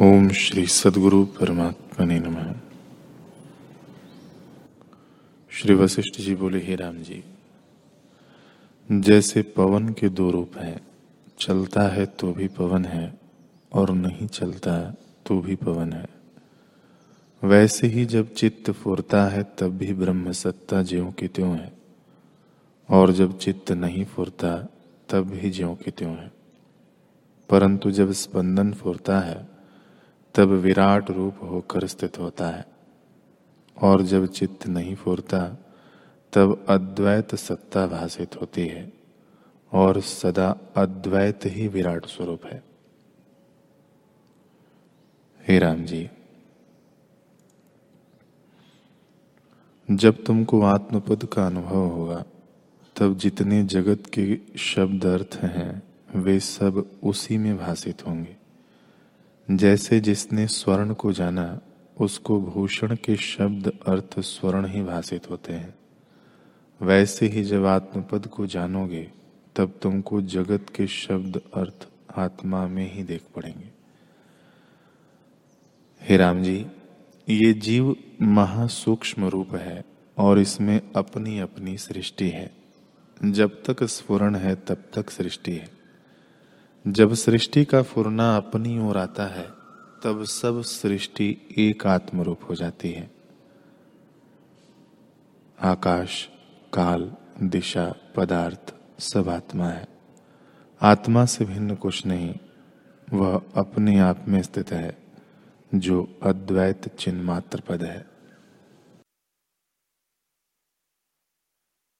ओम श्री सदगुरु परमात्मा ने नम। श्री वशिष्ठ जी बोले, हे राम जी, जैसे पवन के दो रूप हैं, चलता है तो भी पवन है और नहीं चलता तो भी पवन है। वैसे ही जब चित्त फुरता है, तब भी ब्रह्म सत्ता ज्यो की त्यों है। और जब चित्त नहीं फुरता, तब भी ज्यो की त्यों है। परंतु जब स्पंदन फुरता है तब विराट रूप होकर स्थित होता है। और जब चित्त नहीं फूरता, तब अद्वैत सत्ता भाषित होती है और सदा अद्वैत ही विराट स्वरूप है। हे राम जी, जब तुमको आत्मपद का अनुभव होगा तब जितने जगत के शब्द अर्थ हैं, वे सब उसी में भाषित होंगे। जैसे जिसने स्वर्ण को जाना, उसको भूषण के शब्द अर्थ स्वर्ण ही भाषित होते हैं। वैसे ही जब आत्मपद को जानोगे, तब तुमको जगत के शब्द अर्थ आत्मा में ही देख पड़ेंगे। हे राम जी ये जीव महासूक्ष्म रूप है और इसमें अपनी अपनी सृष्टि है। जब तक स्फुरण है, तब तक सृष्टि है। जब सृष्टि का फुरना अपनी ओर आता है, तब सब सृष्टि एक आत्म रूप हो जाती है। आकाश, काल, दिशा, पदार्थ, सब आत्मा है। आत्मा से भिन्न कुछ नहीं, वह अपने आप में स्थित है, जो अद्वैत चिन्ह मात्र पद है।